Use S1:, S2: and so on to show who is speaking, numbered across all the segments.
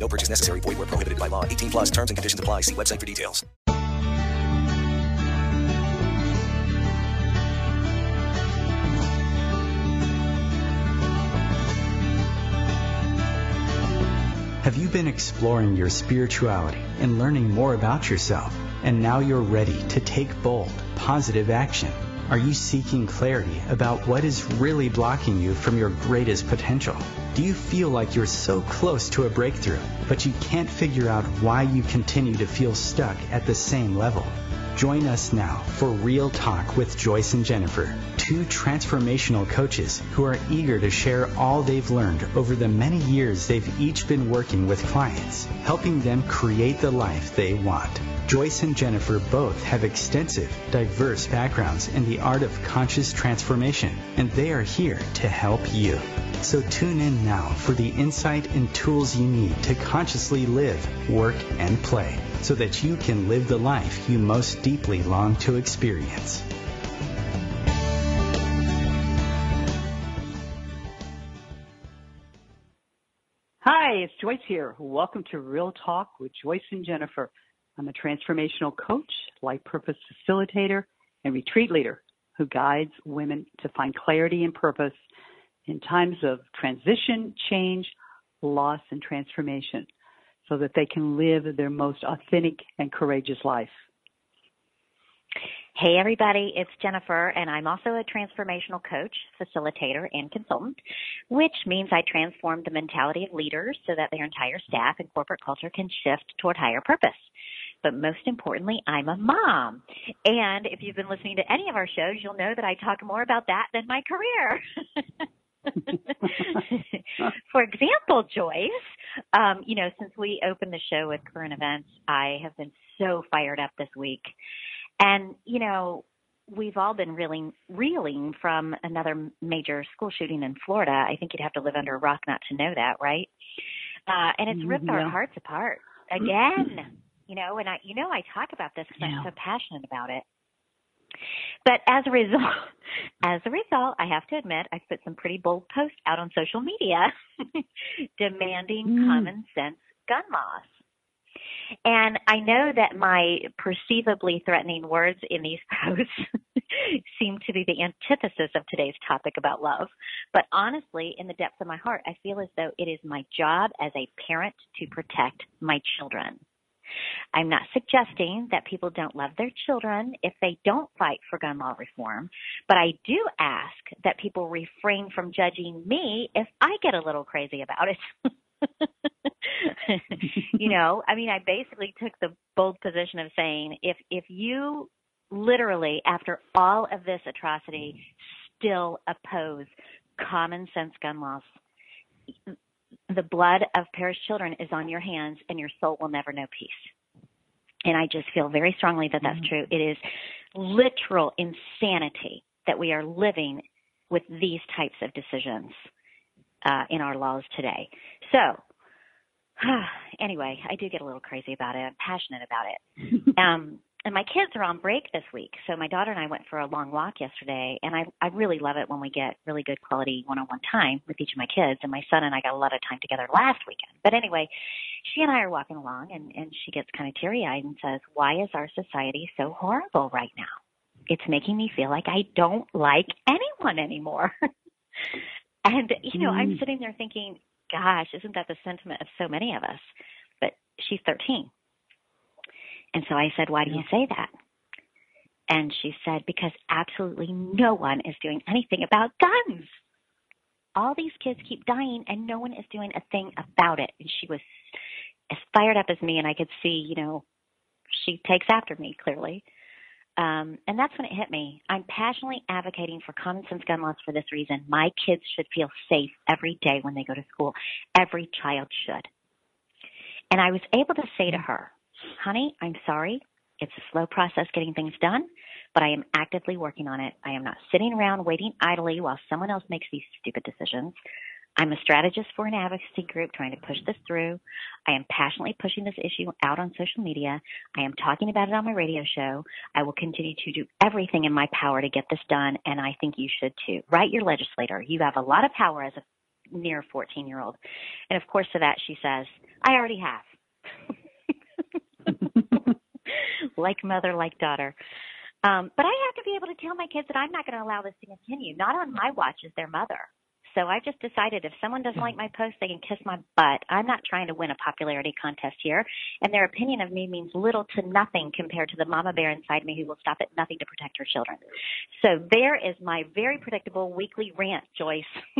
S1: No purchase necessary. Void where prohibited by law. 18 plus terms and conditions apply. See website for details.
S2: Have you been exploring your spirituality and learning more about yourself? And now you're ready to take bold, positive action. Are you seeking clarity about what is really blocking you from your greatest potential? Do you feel like you're so close to a breakthrough, but you can't figure out why you continue to feel stuck at the same level? Join us now for Real Talk with Joyce and Jennifer, two transformational coaches who are eager to share all they've learned over the many years they've each been working with clients, helping them create the life they want. Joyce and Jennifer both have extensive, diverse backgrounds in the art of conscious transformation, and they are here to help you. So tune in now for the insight and tools you need to consciously live, work, and play so that you can live the life you most deeply long to experience.
S3: Hi, it's Joyce here. Welcome to Real Talk with Joyce and Jennifer. I'm a transformational coach, life purpose facilitator, and retreat leader who guides women to find clarity and purpose in times of transition, change, loss, and transformation so that they can live their most authentic and courageous life.
S4: Hey, everybody, it's Jennifer, and I'm also a transformational coach, facilitator, and consultant, which means I transform the mentality of leaders so that their entire staff and corporate culture can shift toward higher purpose. But most importantly, I'm a mom. And if you've been listening to any of our shows, you'll know that I talk more about that than my career. For example, Joyce, um, you know, since we opened the show with current events, I have been so fired up this week. And, you know, we've all been reeling, reeling from another major school shooting in Florida. I think you'd have to live under a rock not to know that, right? Uh, and it's ripped.
S3: Yeah.
S4: our hearts apart again, you know, and I, you know, I talk about this because
S3: Yeah.
S4: I'm so passionate about it. But as a result, as a result, I have to admit, I've put some pretty bold posts out on social media demanding
S3: Mm.
S4: common sense gun laws. And I know that my perceivably threatening words in these posts seem to be the antithesis of today's topic about love. But honestly, in the depths of my heart, I feel as though it is my job as a parent to protect my children. I'm not suggesting that people don't love their children if they don't fight for gun law reform, but I do ask that people refrain from judging me if I get a little crazy about it. you know, I mean, I basically took the bold position of saying if if you literally after all of this atrocity still oppose common sense gun laws the blood of perished children is on your hands and your soul will never know peace. And I just feel very strongly that that's true. It is literal insanity that we are living with these types of decisions uh, in our laws today. So, anyway, I do get a little crazy about it. I'm passionate about it. um, and my kids are on break this week, so my daughter and I went for a long walk yesterday, and I I really love it when we get really good quality one-on-one time with each of my kids. And my son and I got a lot of time together last weekend. But anyway, she and I are walking along, and and she gets kind of teary-eyed and says, "Why is our society so horrible right now? It's making me feel like I don't like anyone anymore." and you know, I'm
S3: Mm.
S4: sitting there thinking, "Gosh, isn't that the sentiment of so many of us?" But she's 13. And so I said, Why do you say that? And she said, Because absolutely no one is doing anything about guns. All these kids keep dying and no one is doing a thing about it. And she was as fired up as me, and I could see, you know, she takes after me clearly. Um, and that's when it hit me. I'm passionately advocating for common sense gun laws for this reason. My kids should feel safe every day when they go to school. Every child should. And I was able to say to her, honey, I'm sorry, It's a slow process getting things done, but I am actively working on it. I am not sitting around waiting idly while someone else makes these stupid decisions. I'm a strategist for an advocacy group trying to push this through. I am passionately pushing this issue out on social media. I am talking about it on my radio show. I will continue to do everything in my power to get this done, and I think you should too. Write your legislator. You have a lot of power as a near 14 year old. And of course, to that, she says, I already have. like mother, like daughter. Um, but I have to be able to tell my kids that I'm not going to allow this to continue, not on my watch as their mother. So I just decided if someone doesn't like my post, they can kiss my butt. I'm not trying to win a popularity contest here, and their opinion of me means little to nothing compared to the mama bear inside me who will stop at nothing to protect her children. So there is my very predictable weekly rant, Joyce.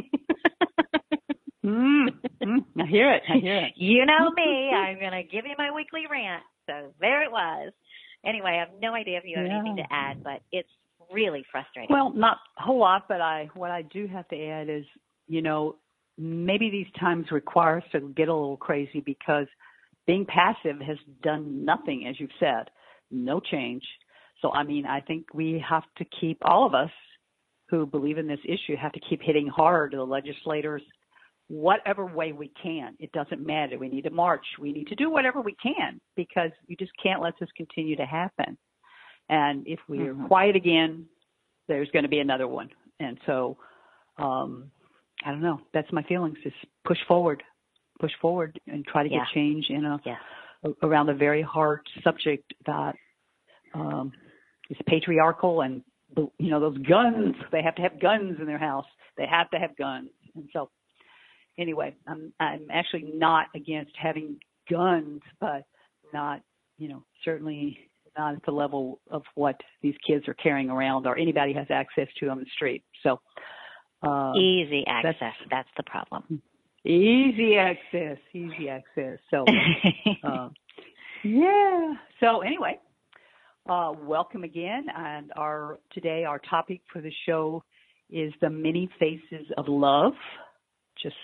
S3: mm, mm, I hear it. I hear it.
S4: You know me. I'm going to give you my weekly rant. So there it was. Anyway, I have no idea if you have yeah. anything to add, but it's really frustrating.
S3: Well, not a whole lot, but I what I do have to add is, you know, maybe these times require us to get a little crazy because being passive has done nothing, as you've said, no change. So I mean, I think we have to keep all of us who believe in this issue have to keep hitting hard the legislators whatever way we can. It doesn't matter. We need to march. We need to do whatever we can because you just can't let this continue to happen. And if we are mm-hmm. quiet again, there's going to be another one. And so, um, I don't know. That's my feelings. Just push forward, push forward, and try to yeah. get change in a, yeah. around a very hard subject that um, is patriarchal and you know those guns. They have to have guns in their house. They have to have guns. And so, anyway, I'm I'm actually not against having guns, but not you know certainly not at the level of what these kids are carrying around or anybody has access to on the street. So
S4: uh, easy access. That's, that's, the problem.
S3: Easy access. Easy access. So uh, yeah. So anyway, uh, welcome again. And our today our topic for the show is the many faces of love. Just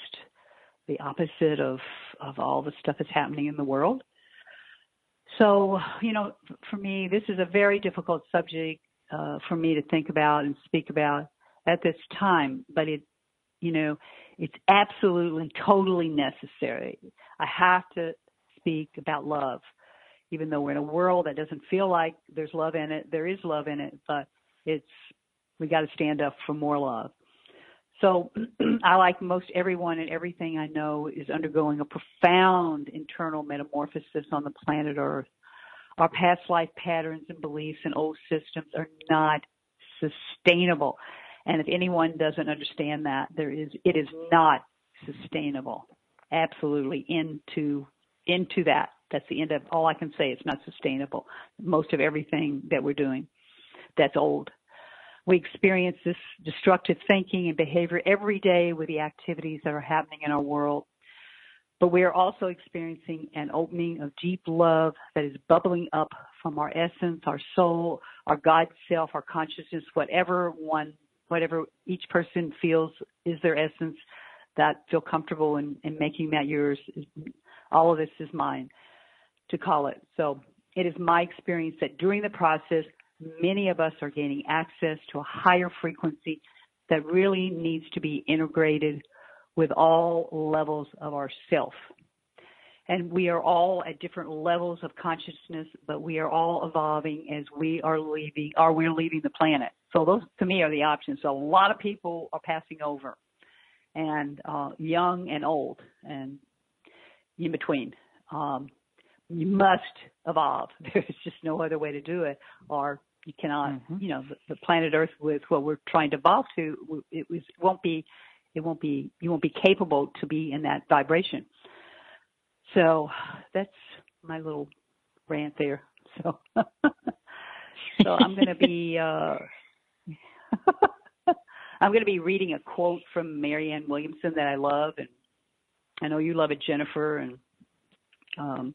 S3: the opposite of of all the stuff that's happening in the world. So, you know, for me, this is a very difficult subject uh, for me to think about and speak about at this time, but it, you know, it's absolutely, totally necessary. I have to speak about love, even though we're in a world that doesn't feel like there's love in it. There is love in it, but it's, we got to stand up for more love. So I, like most everyone and everything I know, is undergoing a profound internal metamorphosis on the planet Earth. Our past life patterns and beliefs and old systems are not sustainable. And if anyone doesn't understand that, there is, it is not sustainable. Absolutely into, into that. That's the end of all I can say. It's not sustainable. Most of everything that we're doing that's old. We experience this destructive thinking and behavior every day with the activities that are happening in our world. But we are also experiencing an opening of deep love that is bubbling up from our essence, our soul, our God self, our consciousness, whatever one, whatever each person feels is their essence that feel comfortable in, in making that yours. All of this is mine to call it. So it is my experience that during the process, many of us are gaining access to a higher frequency that really needs to be integrated with all levels of our self. And we are all at different levels of consciousness, but we are all evolving as we are leaving, or we're leaving the planet. So those, to me, are the options. So a lot of people are passing over, and uh, young and old, and in between. Um, you must evolve. There's just no other way to do it, or you cannot, mm-hmm. you know, the, the, planet Earth with what we're trying to evolve to, it was, won't be, it won't be, you won't be capable to be in that vibration. So that's my little rant there. So, so I'm going to be, uh, I'm going to be reading a quote from Marianne Williamson that I love, and I know you love it, Jennifer, and um,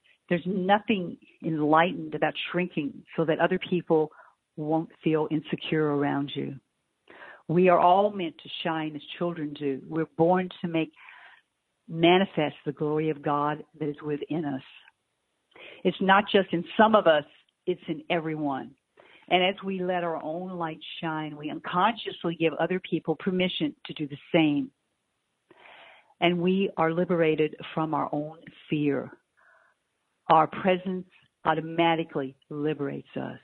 S3: There's nothing enlightened about shrinking so that other people won't feel insecure around you. We are all meant to shine as children do. We're born to make manifest the glory of God that is within us. It's not just in some of us, it's in everyone. And as we let our own light shine, we unconsciously give other people permission to do the same. And we are liberated from our own fear. Our presence automatically liberates us.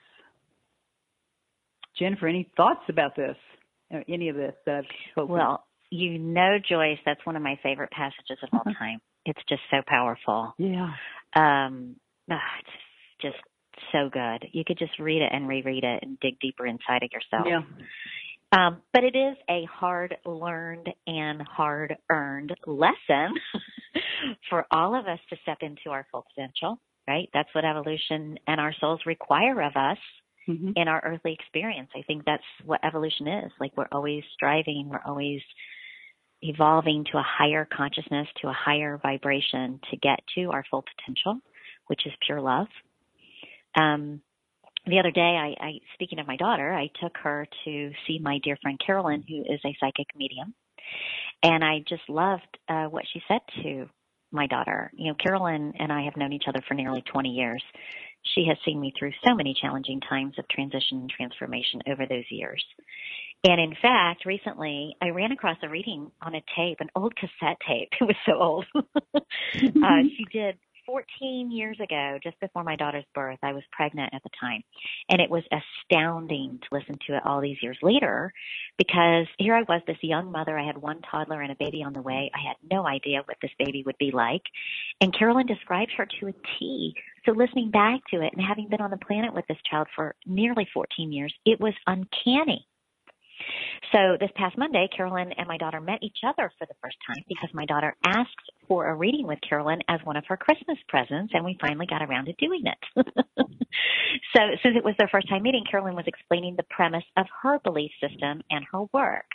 S3: Jennifer, any thoughts about this? Any of this that I've?
S4: Well, you know, Joyce, that's one of my favorite passages of all time. It's just so powerful.
S3: Yeah.
S4: Um, oh, it's just so good. You could just read it and reread it and dig deeper inside of yourself.
S3: Yeah.
S4: Um, but it is a hard learned and hard earned lesson for all of us to step into our full potential, right? That's what evolution and our souls require of us mm-hmm. in our earthly experience. I think that's what evolution is. Like we're always striving, we're always evolving to a higher consciousness, to a higher vibration to get to our full potential, which is pure love. Um, the other day, I, I, speaking of my daughter, I took her to see my dear friend Carolyn, who is a psychic medium, and I just loved uh, what she said to my daughter. You know, Carolyn and I have known each other for nearly 20 years. She has seen me through so many challenging times of transition and transformation over those years. And in fact, recently I ran across a reading on a tape, an old cassette tape. It was so old. uh, she did 14 years ago, just before my daughter's birth. I was pregnant at the time. And it was astounding to listen to it all these years later because here I was, this young mother. I had one toddler and a baby on the way. I had no idea what this baby would be like. And Carolyn described her to a T. So listening back to it and having been on the planet with this child for nearly 14 years, it was uncanny so this past Monday, Carolyn and my daughter met each other for the first time because my daughter asked for a reading with Carolyn as one of her Christmas presents, and we finally got around to doing it. so since it was their first time meeting, Carolyn was explaining the premise of her belief system and her work.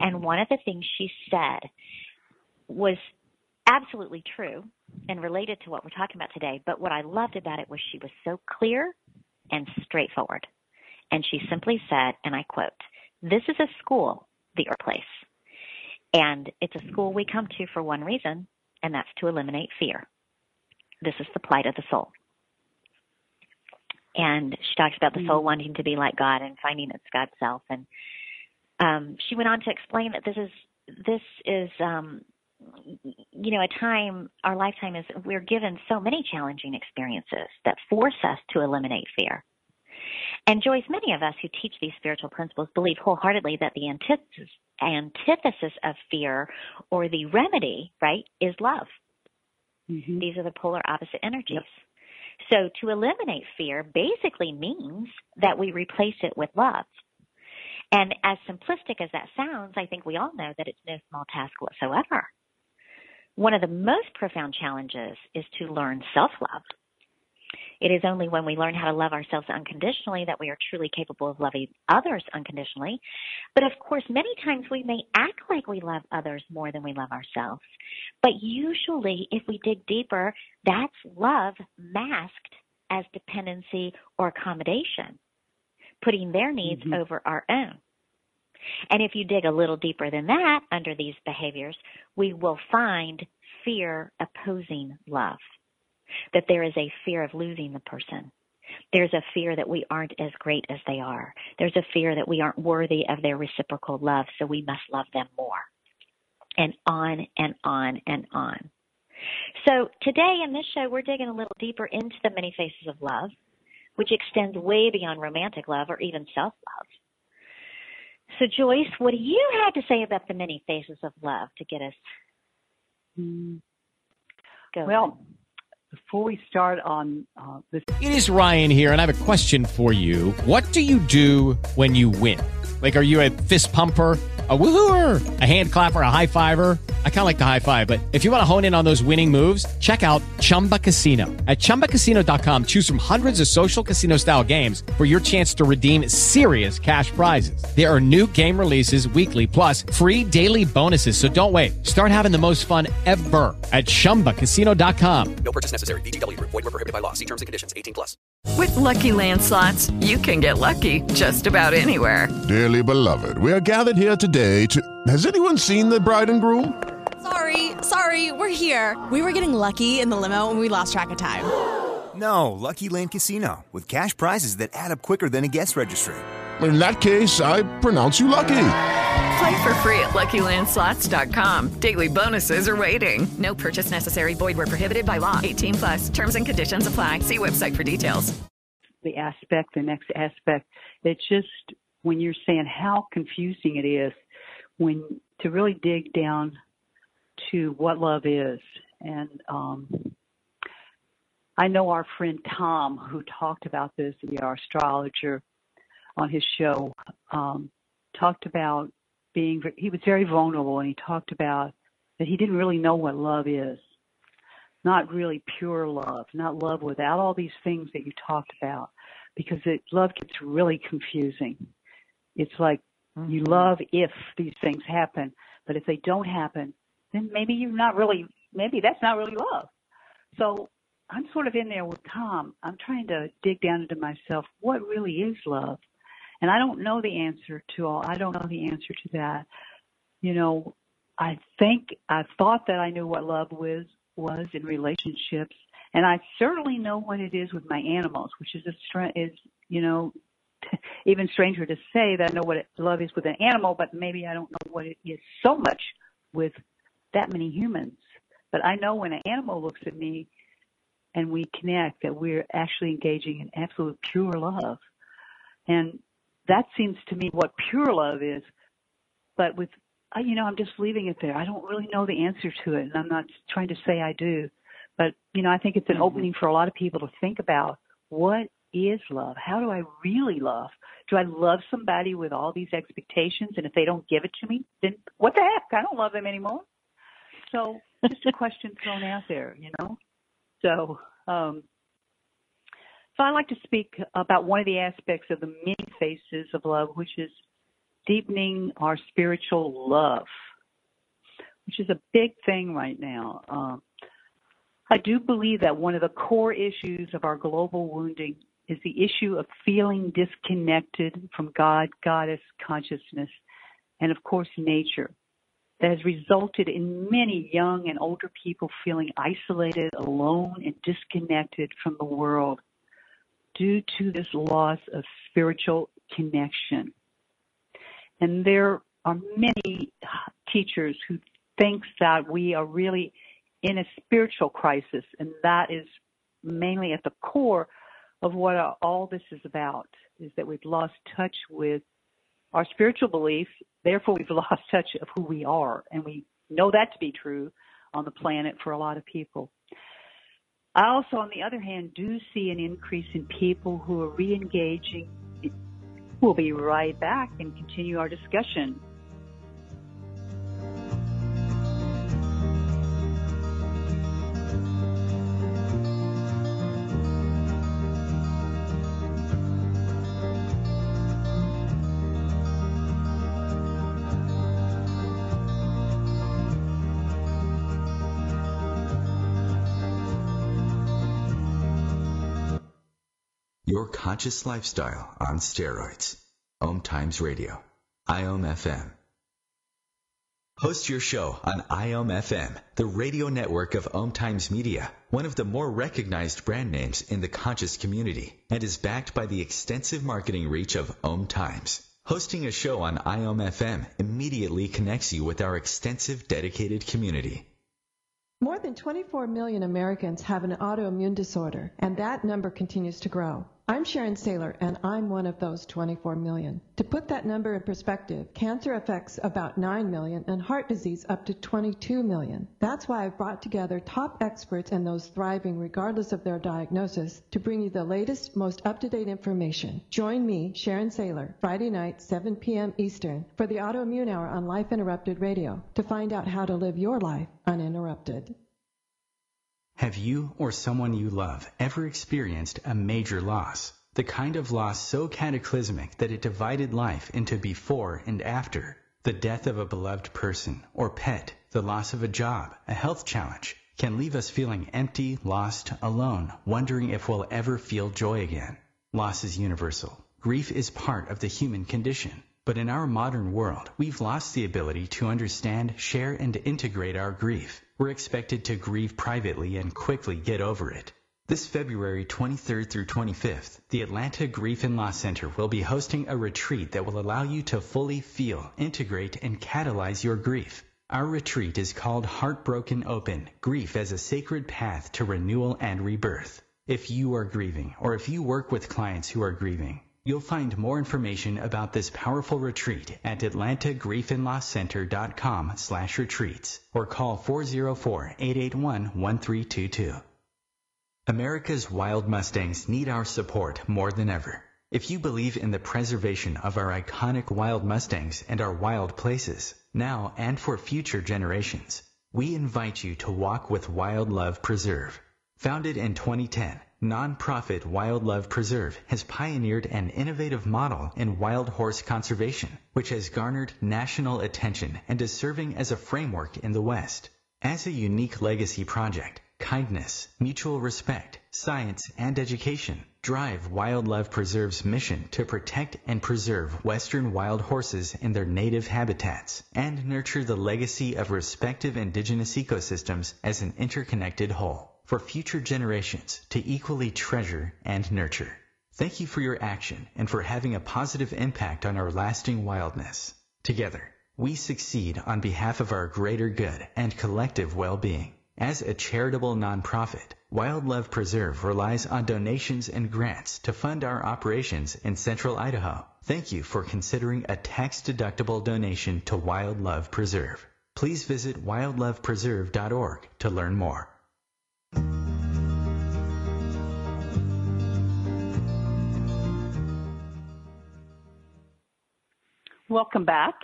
S4: And one of the things she said was absolutely true and related to what we're talking about today. But what I loved about it was she was so clear and straightforward. And she simply said, and I quote, this is a school, the Earth Place. And it's a school we come to for one reason, and that's to eliminate fear. This is the plight of the soul. And she talks about the soul mm-hmm. wanting to be like God and finding its God self. And um, she went on to explain that this is this is um, you know a time our lifetime is we're given so many challenging experiences that force us to eliminate fear and Joyce, many of us who teach these spiritual principles believe wholeheartedly that the antithesis, antithesis of fear or the remedy, right, is love. Mm-hmm. These are the polar opposite energies. Yep. So to eliminate fear basically means that we replace it with love. And as simplistic as that sounds, I think we all know that it's no small task whatsoever. One of the most profound challenges is to learn self-love. It is only when we learn how to love ourselves unconditionally that we are truly capable of loving others unconditionally. But of course, many times we may act like we love others more than we love ourselves. But usually, if we dig deeper, that's love masked as dependency or accommodation, putting their needs mm-hmm. over our own. And if you dig a little deeper than that under these behaviors, we will find fear opposing love that there is a fear of losing the person. There's a fear that we aren't as great as they are. There's a fear that we aren't worthy of their reciprocal love, so we must love them more. And on and on and on. So today in this show, we're digging a little deeper into the many faces of love, which extends way beyond romantic love or even self love. So, Joyce, what do you have to say about the many faces of love to get us
S3: mm. going? Well, before we start on uh, this.
S5: It is Ryan here, and I have a question for you. What do you do when you win? Like, are you a fist pumper? A woohooer, a hand clapper, a high fiver. I kind of like the high five, but if you want to hone in on those winning moves, check out Chumba Casino. At ChumbaCasino.com, choose from hundreds of social casino style games for your chance to redeem serious cash prizes. There are new game releases weekly, plus free daily bonuses. So don't wait. Start having the most fun ever at ChumbaCasino.com.
S6: No purchase necessary. VGW. Void were prohibited by law. See terms and conditions. 18 plus.
S7: With Lucky Land slots, you can get lucky just about anywhere.
S8: Dearly beloved, we are gathered here today to. Has anyone seen the bride and groom?
S9: Sorry, sorry, we're here. We were getting lucky in the limo and we lost track of time.
S10: No, Lucky Land Casino, with cash prizes that add up quicker than a guest registry.
S8: In that case, I pronounce you lucky.
S7: Play for free at LuckyLandSlots.com. Daily bonuses are waiting. No purchase necessary. Void where prohibited by law. 18 plus. Terms and conditions apply. See website for details.
S3: The aspect, the next aspect. It's just when you're saying how confusing it is when to really dig down to what love is. And um, I know our friend Tom, who talked about this, the astrologer, on his show, um, talked about being, he was very vulnerable and he talked about that he didn't really know what love is. Not really pure love, not love without all these things that you talked about, because it, love gets really confusing. It's like mm-hmm. you love if these things happen, but if they don't happen, then maybe you're not really, maybe that's not really love. So I'm sort of in there with Tom. I'm trying to dig down into myself. What really is love? And I don't know the answer to all. I don't know the answer to that. You know, I think I thought that I knew what love was was in relationships, and I certainly know what it is with my animals, which is a is you know even stranger to say that I know what it, love is with an animal, but maybe I don't know what it is so much with that many humans. But I know when an animal looks at me and we connect that we're actually engaging in absolute pure love. And that seems to me what pure love is. But with, you know, I'm just leaving it there. I don't really know the answer to it, and I'm not trying to say I do. But, you know, I think it's an mm-hmm. opening for a lot of people to think about what is love? How do I really love? Do I love somebody with all these expectations, and if they don't give it to me, then what the heck? I don't love them anymore. So, just a question thrown out there, you know. So, um, so I like to speak about one of the aspects of the many faces of love, which is deepening our spiritual love, which is a big thing right now. Um, I do believe that one of the core issues of our global wounding is the issue of feeling disconnected from God, goddess consciousness, and of course nature. That has resulted in many young and older people feeling isolated, alone, and disconnected from the world due to this loss of spiritual connection. And there are many teachers who think that we are really in a spiritual crisis, and that is mainly at the core of what all this is about, is that we've lost touch with our spiritual beliefs, therefore we've lost touch of who we are, and we know that to be true on the planet for a lot of people. I also, on the other hand, do see an increase in people who are re-engaging. We'll be right back and continue our discussion.
S11: Your conscious lifestyle on steroids. Om Times Radio. IOM FM. Host your show on IOM FM, the radio network of Om Times Media, one of the more recognized brand names in the conscious community, and is backed by the extensive marketing reach of Om Times. Hosting a show on IOM FM immediately connects you with our extensive dedicated community.
S12: More than 24 million Americans have an autoimmune disorder, and that number continues to grow. I'm Sharon Saylor, and I'm one of those 24 million. To put that number in perspective, cancer affects about 9 million and heart disease up to 22 million. That's why I've brought together top experts and those thriving regardless of their diagnosis to bring you the latest, most up-to-date information. Join me, Sharon Saylor, Friday night, 7 p.m. Eastern, for the Autoimmune Hour on Life Interrupted Radio to find out how to live your life uninterrupted.
S2: Have you or someone you love ever experienced a major loss? The kind of loss so cataclysmic that it divided life into before and after. The death of a beloved person or pet, the loss of a job, a health challenge, can leave us feeling empty, lost, alone, wondering if we'll ever feel joy again. Loss is universal. Grief is part of the human condition. But in our modern world, we've lost the ability to understand, share, and integrate our grief. We're expected to grieve privately and quickly get over it. This February 23rd through 25th, the Atlanta Grief and Loss Center will be hosting a retreat that will allow you to fully feel, integrate, and catalyze your grief. Our retreat is called Heartbroken Open, Grief as a Sacred Path to Renewal and Rebirth. If you are grieving, or if you work with clients who are grieving, You'll find more information about this powerful retreat at atlantagriefandlosscenter.com slash retreats or call 404-881-1322. America's wild Mustangs need our support more than ever. If you believe in the preservation of our iconic wild Mustangs and our wild places, now and for future generations, we invite you to walk with Wild Love Preserve. Founded in 2010, Nonprofit Wild Love Preserve has pioneered an innovative model in wild horse conservation, which has garnered national attention and is serving as a framework in the West. As a unique legacy project, kindness, mutual respect, science, and education drive Wild Love Preserve's mission to protect and preserve Western wild horses in their native habitats and nurture the legacy of respective indigenous ecosystems as an interconnected whole for future generations to equally treasure and nurture. Thank you for your action and for having a positive impact on our lasting wildness. Together, we succeed on behalf of our greater good and collective well-being. As a charitable nonprofit, Wild Love Preserve relies on donations and grants to fund our operations in central Idaho. Thank you for considering a tax-deductible donation to Wild Love Preserve. Please visit wildlovepreserve.org to learn more.
S3: Welcome back.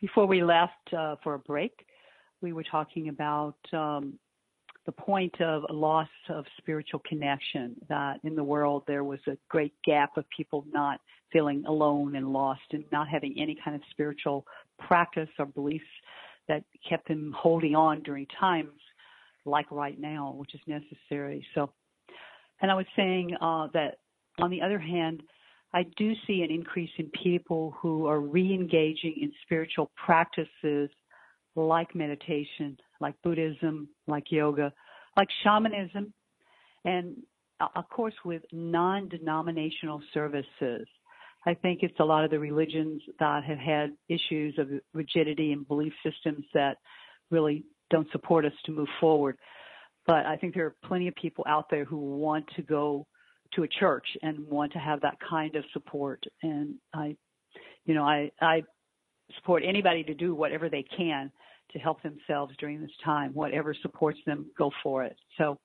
S3: Before we left uh, for a break, we were talking about um, the point of loss of spiritual connection, that in the world there was a great gap of people not feeling alone and lost and not having any kind of spiritual practice or beliefs that kept them holding on during times like right now, which is necessary. So, and I was saying uh, that on the other hand, I do see an increase in people who are re-engaging in spiritual practices like meditation, like Buddhism, like yoga, like shamanism, and uh, of course with non-denominational services. I think it's a lot of the religions that have had issues of rigidity and belief systems that really don't support us to move forward. But I think there are plenty of people out there who want to go to a church and want to have that kind of support. And I, you know, I, I support anybody to do whatever they can to help themselves during this time. Whatever supports them, go for it. So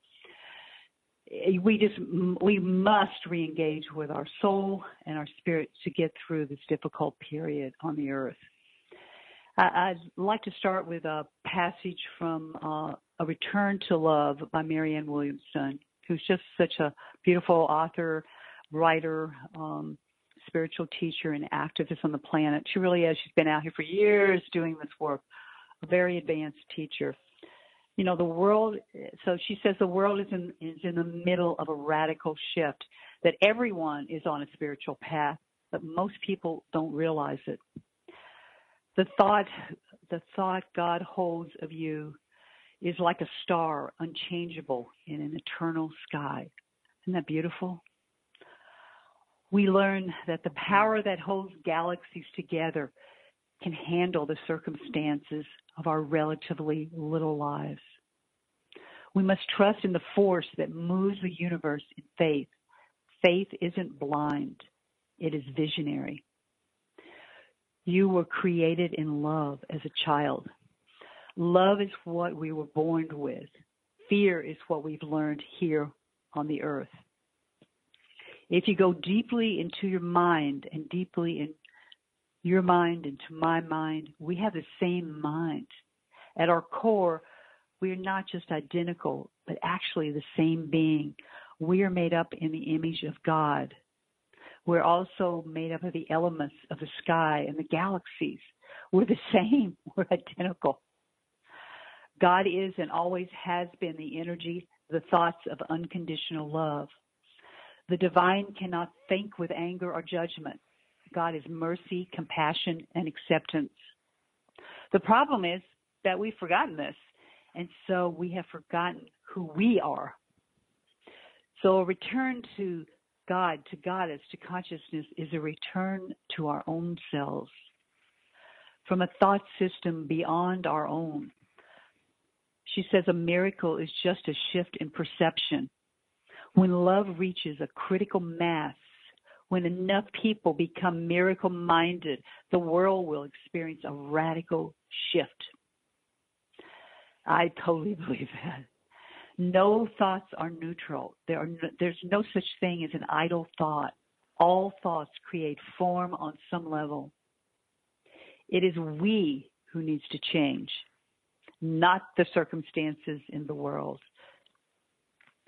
S3: eh, we just we must reengage with our soul and our spirit to get through this difficult period on the earth. I'd like to start with a passage from uh, A Return to Love by Marianne Williamson, who's just such a beautiful author, writer, um, spiritual teacher, and activist on the planet. She really is. She's been out here for years doing this work, a very advanced teacher. You know, the world, so she says the world is in, is in the middle of a radical shift, that everyone is on a spiritual path, but most people don't realize it the thought the thought God holds of you is like a star, unchangeable in an eternal sky. Isn't that beautiful? We learn that the power that holds galaxies together can handle the circumstances of our relatively little lives. We must trust in the force that moves the universe in faith, faith isn't blind, it is visionary. You were created in love as a child. Love is what we were born with. Fear is what we've learned here on the earth. If you go deeply into your mind and deeply in your mind into my mind, we have the same mind. At our core, we are not just identical, but actually the same being. We are made up in the image of God. We're also made up of the elements of the sky and the galaxies. We're the same. We're identical. God is and always has been the energy, the thoughts of unconditional love. The divine cannot think with anger or judgment. God is mercy, compassion, and acceptance. The problem is that we've forgotten this, and so we have forgotten who we are. So a return to God, to Goddess, to consciousness is a return to our own selves from a thought system beyond our own. She says a miracle is just a shift in perception. When love reaches a critical mass, when enough people become miracle minded, the world will experience a radical shift. I totally believe that. No thoughts are neutral. There are no, there's no such thing as an idle thought. All thoughts create form on some level. It is we who needs to change, not the circumstances in the world.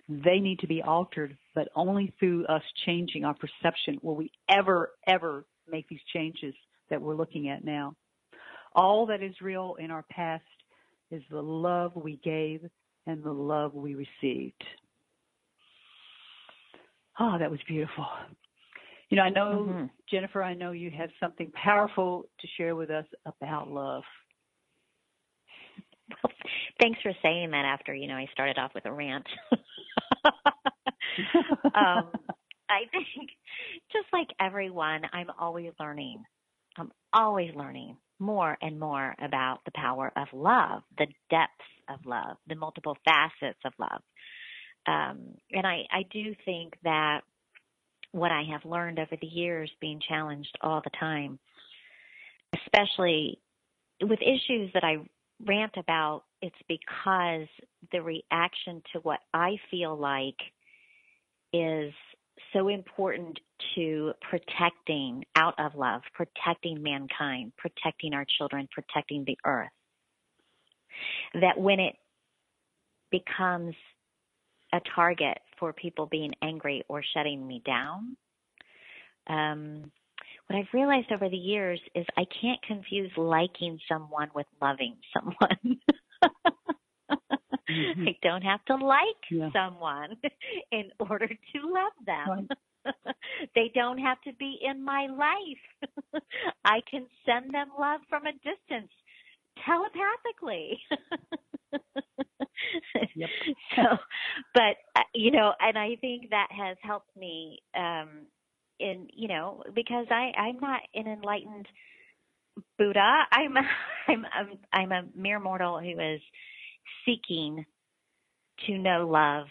S3: They need to be altered, but only through us changing our perception will we ever, ever make these changes that we're looking at now. All that is real in our past is the love we gave and the love we received. Oh, that was beautiful. You know, I know, mm-hmm. Jennifer, I know you have something powerful to share with us about love.
S4: Well, thanks for saying that after, you know, I started off with a rant. um, I think just like everyone, I'm always learning. I'm always learning more and more about the power of love, the depths of love, the multiple facets of love. Um, and I, I do think that what I have learned over the years being challenged all the time, especially with issues that I rant about, it's because the reaction to what I feel like is so important to protecting out of love, protecting mankind, protecting our children, protecting the earth. That when it becomes a target for people being angry or shutting me down, um, what I've realized over the years is I can't confuse liking someone with loving someone. Mm-hmm. I don't have to like yeah. someone in order to love them. Right. they don't have to be in my life. I can send them love from a distance telepathically. yep. So, but uh, you know, and I think that has helped me um in, you know, because I I'm not an enlightened Buddha. I'm I'm I'm, I'm a mere mortal who is seeking to know love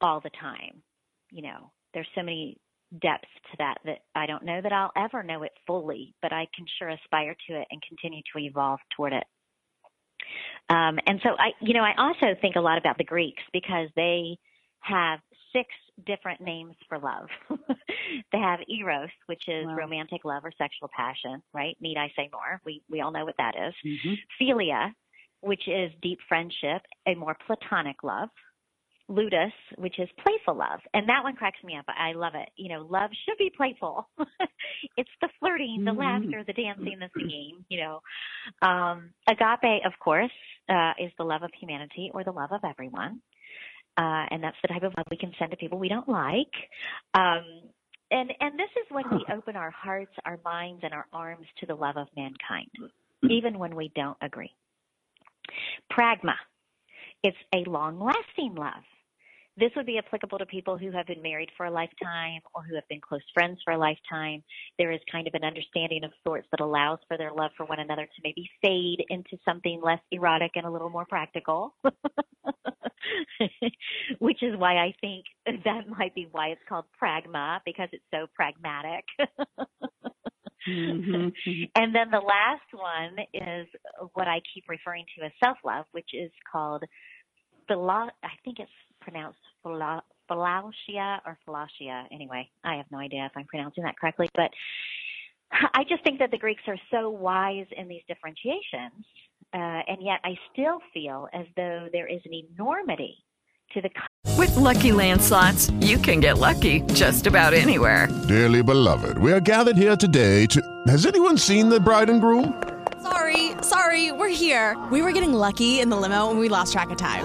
S4: all the time. You know, there's so many depths to that that I don't know that I'll ever know it fully, but I can sure aspire to it and continue to evolve toward it. Um, and so I, you know, I also think a lot about the Greeks because they have six different names for love. they have eros, which is wow. romantic love or sexual passion, right? Need I say more? We we all know what that is. Mm-hmm. Philia, which is deep friendship, a more platonic love. Ludus, which is playful love. And that one cracks me up. I love it. You know, love should be playful. it's the flirting, the mm-hmm. laughter, the dancing, the singing, you know. Um, agape, of course, uh, is the love of humanity or the love of everyone. Uh, and that's the type of love we can send to people we don't like. Um, and, and this is when we open our hearts, our minds, and our arms to the love of mankind, even when we don't agree. Pragma. It's a long lasting love. This would be applicable to people who have been married for a lifetime or who have been close friends for a lifetime. There is kind of an understanding of sorts that allows for their love for one another to maybe fade into something less erotic and a little more practical. which is why I think that might be why it's called pragma because it's so pragmatic.
S3: Mm-hmm.
S4: and then the last one is what I keep referring to as self love, which is called philo- I think it's pronounced philo- philautia or philautia. Anyway, I have no idea if I'm pronouncing that correctly, but I just think that the Greeks are so wise in these differentiations, uh, and yet I still feel as though there is an enormity to the.
S7: With Lucky Land slots, you can get lucky just about anywhere.
S8: Dearly beloved, we are gathered here today to. Has anyone seen the bride and groom?
S9: Sorry, sorry, we're here. We were getting lucky in the limo and we lost track of time.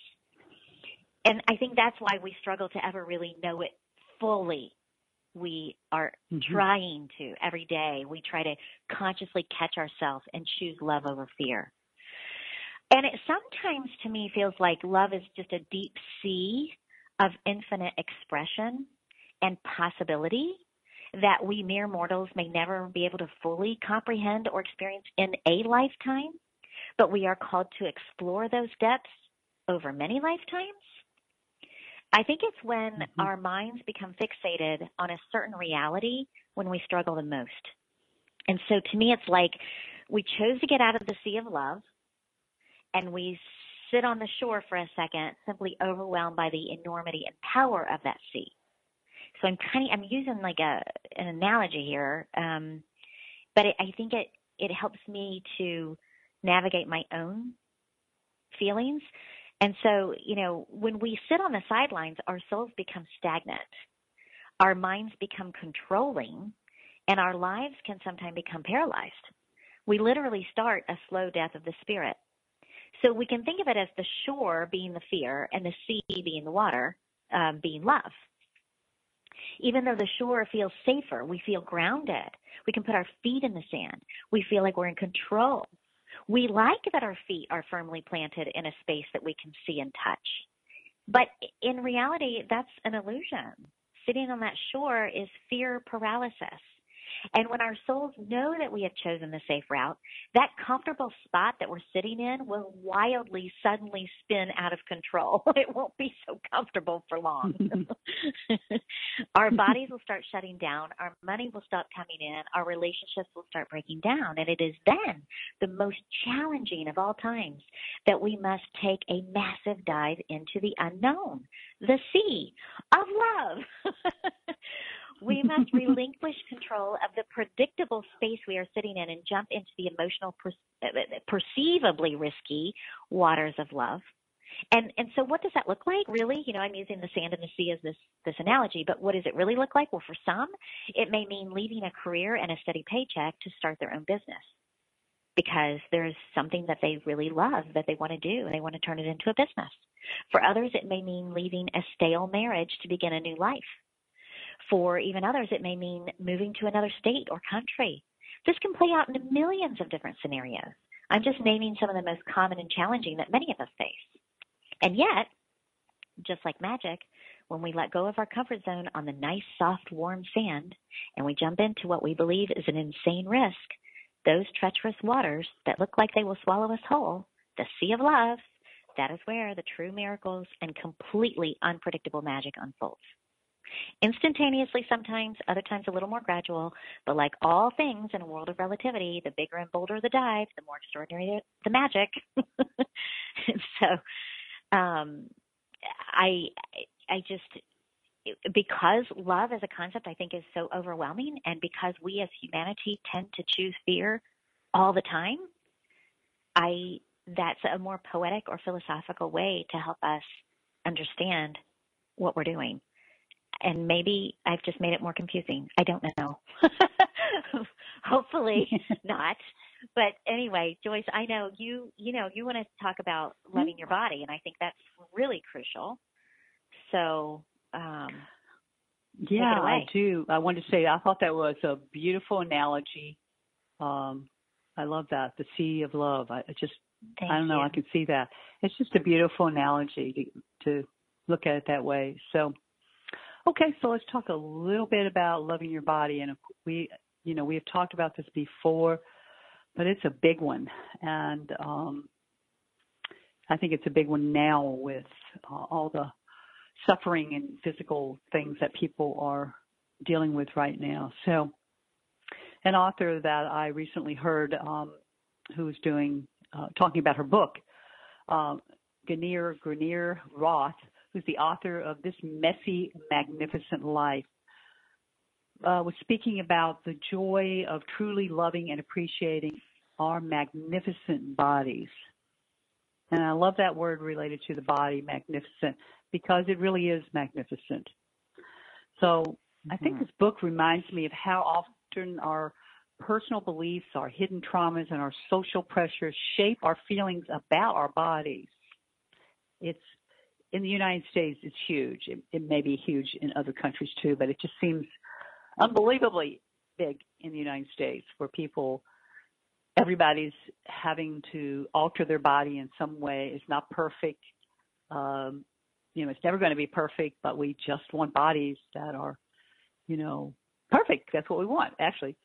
S4: and I think that's why we struggle to ever really know it fully. We are
S3: Mm-hmm.
S4: trying to every day. We try to consciously catch ourselves and choose love over fear. And it sometimes to me feels like love is just a deep sea of infinite expression and possibility that we mere mortals may never be able to fully comprehend or experience in a lifetime, but we are called to explore those depths over many lifetimes. I think it's when our minds become fixated on a certain reality when we struggle the most. And so to me, it's like we chose to get out of the sea of love and we sit on the shore for a second, simply overwhelmed by the enormity and power of that sea. So I'm kind of I'm using like a an analogy here, um, but it, I think it it helps me to navigate my own feelings. And so, you know, when we sit on the sidelines, our souls become stagnant, our minds become controlling, and our lives can sometimes become paralyzed. We literally start a slow death of the spirit. So we can think of it as the shore being the fear and the sea being the water, um, being love. Even though the shore feels safer, we feel grounded. We can put our feet in the sand. We feel like we're in control. We like that our feet are firmly planted in a space that we can see and touch. But in reality, that's an illusion. Sitting on that shore is fear paralysis. And when our souls know that we have chosen the safe route, that comfortable spot that we're sitting in will wildly suddenly spin out of control. It won't be so comfortable for long. our bodies will start shutting down, our money will stop coming in, our relationships will start breaking down. And it is then the most challenging of all times that we must take a massive dive into the unknown, the sea of love. We must relinquish control of the predictable space we are sitting in and jump into the emotional, per- perceivably risky waters of love. And and so, what does that look like? Really, you know, I'm using the sand and the sea as this this analogy, but what does it really look like? Well, for some, it may mean leaving a career and a steady paycheck to start their own business because there's something that they really love that they want to do and they want to turn it into a business. For others, it may mean leaving a stale marriage to begin a new life. For even others, it may mean moving to another state or country. This can play out in millions of different scenarios. I'm just naming some of the most common and challenging that many of us face. And yet, just like magic, when we let go of our comfort zone on the nice, soft, warm sand and we jump into what we believe is an insane risk, those treacherous waters that look like they will swallow us whole, the sea of love, that is where the true miracles and completely unpredictable magic unfolds instantaneously sometimes, other times a little more gradual. But like all things in a world of relativity, the bigger and bolder the dive, the more extraordinary the magic. so, um, I, I just, because love as a concept I think is so overwhelming and because we as humanity tend to choose fear all the time, I that's a more poetic or philosophical way to help us understand what we're doing. And maybe I've just made it more confusing. I don't know. Hopefully not. But anyway, Joyce, I know you you know, you want to talk about loving your body and I think that's really crucial. So, um
S3: yeah, I do. I wanted to say I thought that was a beautiful analogy. Um, I love that the sea of love. I, I just
S4: Thank
S3: I don't know.
S4: you.
S3: I can see that. It's just a beautiful analogy to, to look at it that way. So, okay, so let's talk a little bit about loving your body. And we, you know, we have talked about this before, but it's a big one, and um, I think it's a big one now with uh, all the suffering and physical things that people are dealing with right now. So, an author that I recently heard um, who's doing uh, talking about her book, um, Grenier Grenier Roth, who's the author of This Messy, Magnificent Life, uh, was speaking about the joy of truly loving and appreciating our magnificent bodies. And I love that word related to the body, magnificent, because it really is magnificent. So I think this book reminds me of how often our personal beliefs, our hidden traumas, and our social pressures shape our feelings about our bodies. It's in the United States, it's huge. It, it may be huge in other countries too, but it just seems unbelievably big in the United States where people, everybody's having to alter their body in some way. It's not perfect. Um, you know, it's never going to be perfect, but we just want bodies that are, you know, perfect. That's what we want, actually.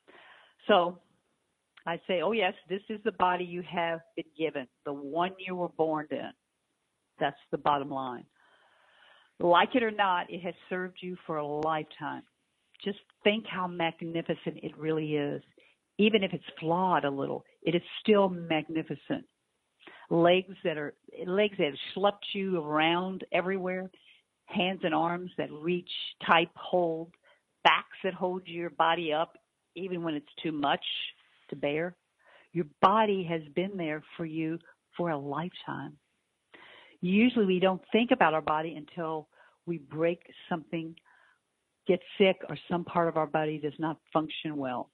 S3: So I say, oh yes, this is the body you have been given, the one you were born in. That's the bottom line. Like it or not, it has served you for a lifetime. Just think how magnificent it really is. Even if it's flawed a little, it is still magnificent. Legs that are legs that have schlepped you around everywhere, hands and arms that reach, type, hold, backs that hold your body up even when it's too much to bear. Your body has been there for you for a lifetime. Usually we don't think about our body until we break something, get sick, or some part of our body does not function well.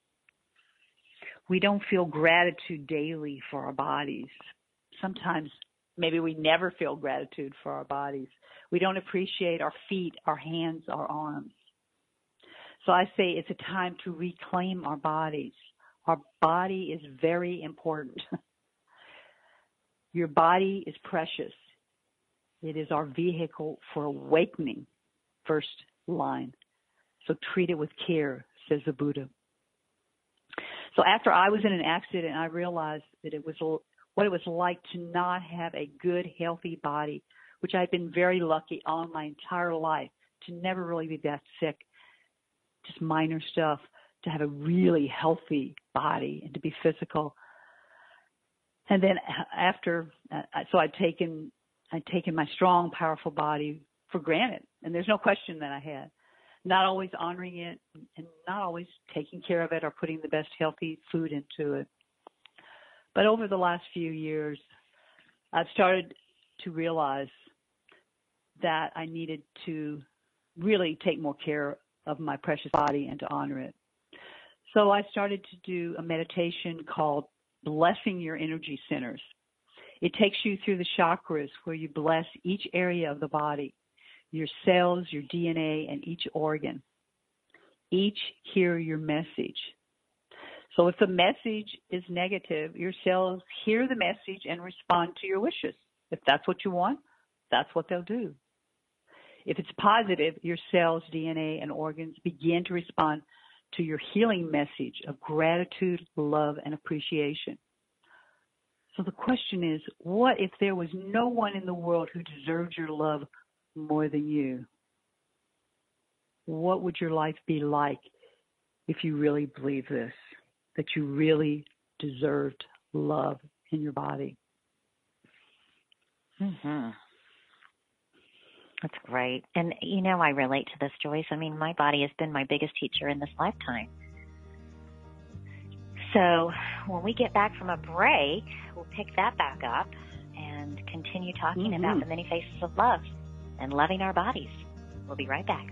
S3: We don't feel gratitude daily for our bodies. Sometimes maybe we never feel gratitude for our bodies. We don't appreciate our feet, our hands, our arms. So I say it's a time to reclaim our bodies. Our body is very important. Your body is precious. It is our vehicle for awakening, first line. So treat it with care, says the Buddha. So after I was in an accident, I realized that it was what it was like to not have a good, healthy body, which I'd been very lucky all my entire life to never really be that sick just minor stuff to have a really healthy body and to be physical. And then after, uh, so I'd taken, I'd taken my strong, powerful body for granted. And there's no question that I had. Not always honoring it and not always taking care of it or putting the best healthy food into it. But over the last few years, I've started to realize that I needed to really take more care of my precious body and to honor it. So I started to do a meditation called Blessing Your Energy Centers. It takes you through the chakras where you bless each area of the body, your cells, your DNA, and each organ. Each hear your message. So if the message is negative, your cells hear the message and respond to your wishes. If that's what you want, that's what they'll do. If it's positive, your cells, DNA, and organs begin to respond to your healing message of gratitude, love, and appreciation. So the question is, what if there was no one in the world who deserved your love more than you? What would your life be like if you really believe this, that you really deserved love in your body?
S4: Mm-hmm. That's great. And you know, I relate to this, Joyce. I mean, my body has been my biggest teacher in this lifetime. So when we get back from a break, we'll pick that back up and continue talking
S3: Mhm.
S4: about the many faces of love and loving our bodies. We'll be right back.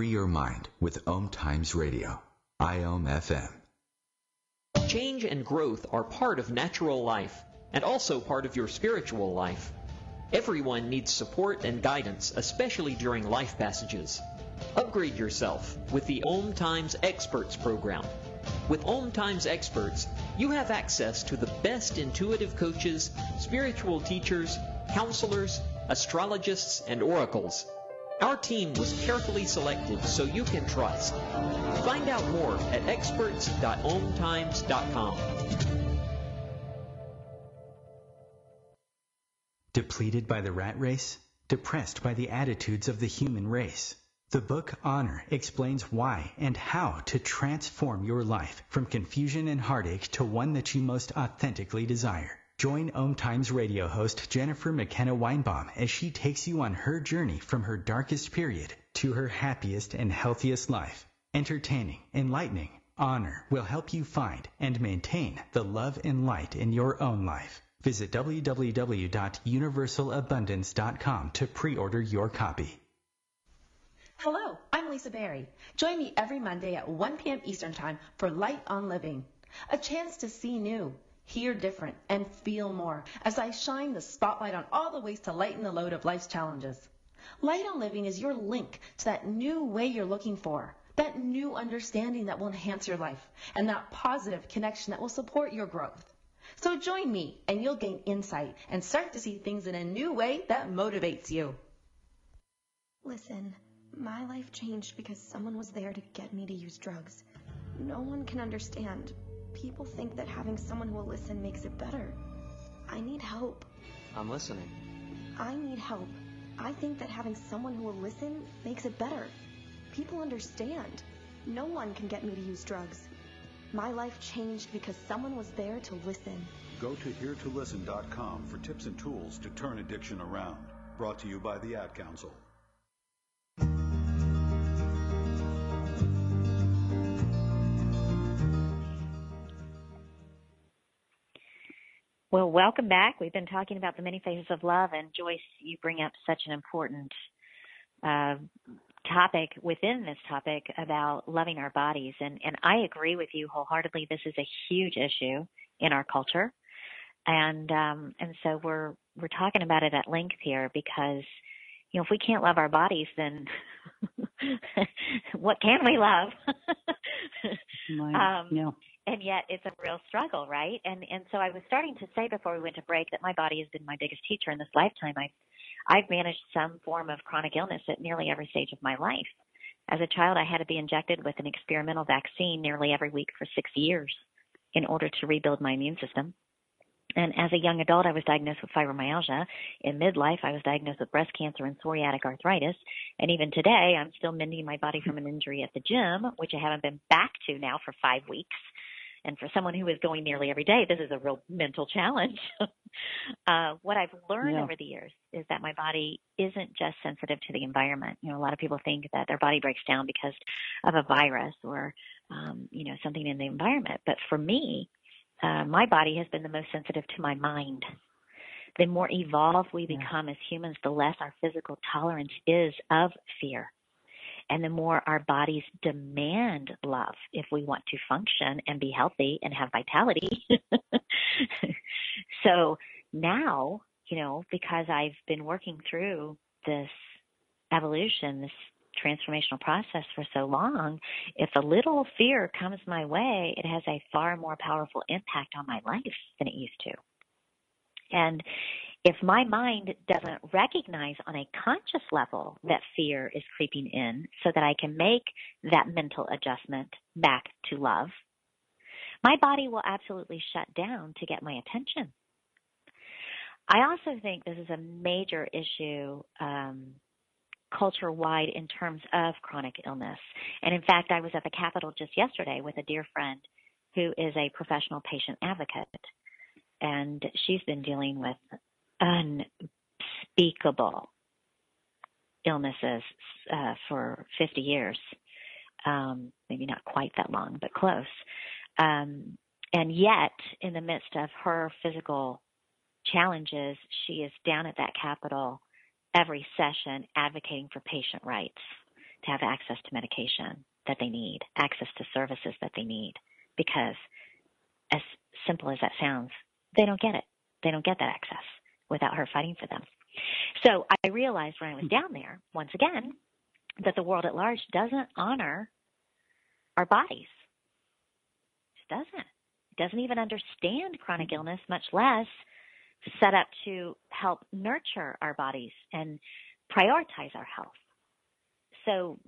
S11: Free your mind with Om Times Radio. IOM FM.
S13: Change and growth are part of natural life and also part of your spiritual life. Everyone needs support and guidance, especially during life passages. Upgrade yourself with the Om Times Experts program. With Om Times Experts, you have access to the best intuitive coaches, spiritual teachers, counselors, astrologists, and oracles. Our team was carefully selected so you can trust. Find out more at experts.omtimes.com.
S2: Depleted by the rat race? Depressed by the attitudes of the human race? The book Honor explains why and how to transform your life from confusion and heartache to one that you most authentically desire. Join Om Times radio host Jennifer McKenna Weinbaum as she takes you on her journey from her darkest period to her happiest and healthiest life. Entertaining, enlightening, Honor will help you find and maintain the love and light in your own life. Visit www.universalabundance.com to pre-order your copy.
S14: Hello, I'm Lisa Barry. Join me every Monday at 1 p.m. Eastern Time for Light on Living, a chance to see new, hear different, and feel more as I shine the spotlight on all the ways to lighten the load of life's challenges. Light on Living is your link to that new way you're looking for, that new understanding that will enhance your life, and that positive connection that will support your growth. So join me and you'll gain insight and start to see things in a new way that motivates you.
S15: Listen, my life changed because someone was there to get me to use drugs. No one can understand. People think that having someone who will listen makes it better. I need help.
S13: I'm listening.
S15: I need help. I think that having someone who will listen makes it better. People understand. No one can get me to use drugs. My life changed because someone was there to listen.
S16: Go to heretolisten.com for tips and tools to turn addiction around. Brought to you by the Ad Council.
S4: Well, welcome back. We've been talking about the many phases of love, and Joyce, you bring up such an important uh, topic within this topic about loving our bodies, and and I agree with you wholeheartedly. This is a huge issue in our culture, and um, and so we're we're talking about it at length here because you know if we can't love our bodies, then what can we love? Um,
S3: yeah.
S4: And yet it's a real struggle, right? And and so I was starting to say before we went to break that my body has been my biggest teacher in this lifetime. I've I've managed some form of chronic illness at nearly every stage of my life. As a child, I had to be injected with an experimental vaccine nearly every week for six years in order to rebuild my immune system. And as a young adult, I was diagnosed with fibromyalgia. In midlife, I was diagnosed with breast cancer and psoriatic arthritis. And even today, I'm still mending my body from an injury at the gym, which I haven't been back to now for five weeks. And for someone who is going nearly every day, this is a real mental challenge. uh, what I've learned
S3: Yeah.
S4: over the years is that my body isn't just sensitive to the environment. You know, a lot of people think that their body breaks down because of a virus or, um, you know, something in the environment. But for me, uh, my body has been the most sensitive to my mind. The more evolved we become as humans, the less our physical tolerance is of fear. And the more our bodies demand love if we want to function and be healthy and have vitality. so now, you know, because I've been working through this evolution, this transformational process for so long, if a little fear comes my way, it has a far more powerful impact on my life than it used to. And if my mind doesn't recognize on a conscious level that fear is creeping in so that I can make that mental adjustment back to love, my body will absolutely shut down to get my attention. I also think this is a major issue um, culture wide in terms of chronic illness. And in fact, I was at the Capitol just yesterday with a dear friend who is a professional patient advocate. And she's been dealing with unspeakable illnesses uh, for 50 years. Um, maybe not quite that long, but close. Um, and yet, in the midst of her physical challenges, she is down at that Capitol every session advocating for patient rights to have access to medication that they need, access to services that they need, because as simple as that sounds, they don't get it. They don't get that access without her fighting for them. So I realized when I was down there, once again, that the world at large doesn't honor our bodies. It doesn't. It doesn't even understand chronic mm-hmm. illness, much less set up to help nurture our bodies and prioritize our health. So,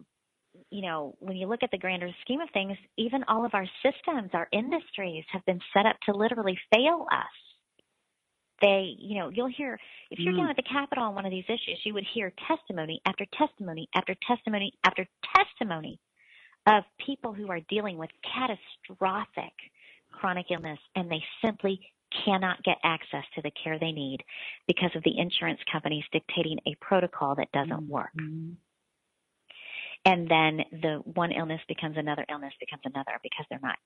S4: you know, when you look at the grander scheme of things, even all of our systems, our industries have been set up to literally fail us. They, you know, you'll hear, if you're mm. down at the Capitol on one of these issues, you would hear testimony after testimony after testimony after testimony of people who are dealing with catastrophic chronic illness and they simply cannot get access to the care they need because of the insurance companies dictating a protocol that doesn't mm-hmm. work. And then the one illness becomes another illness becomes another because they're not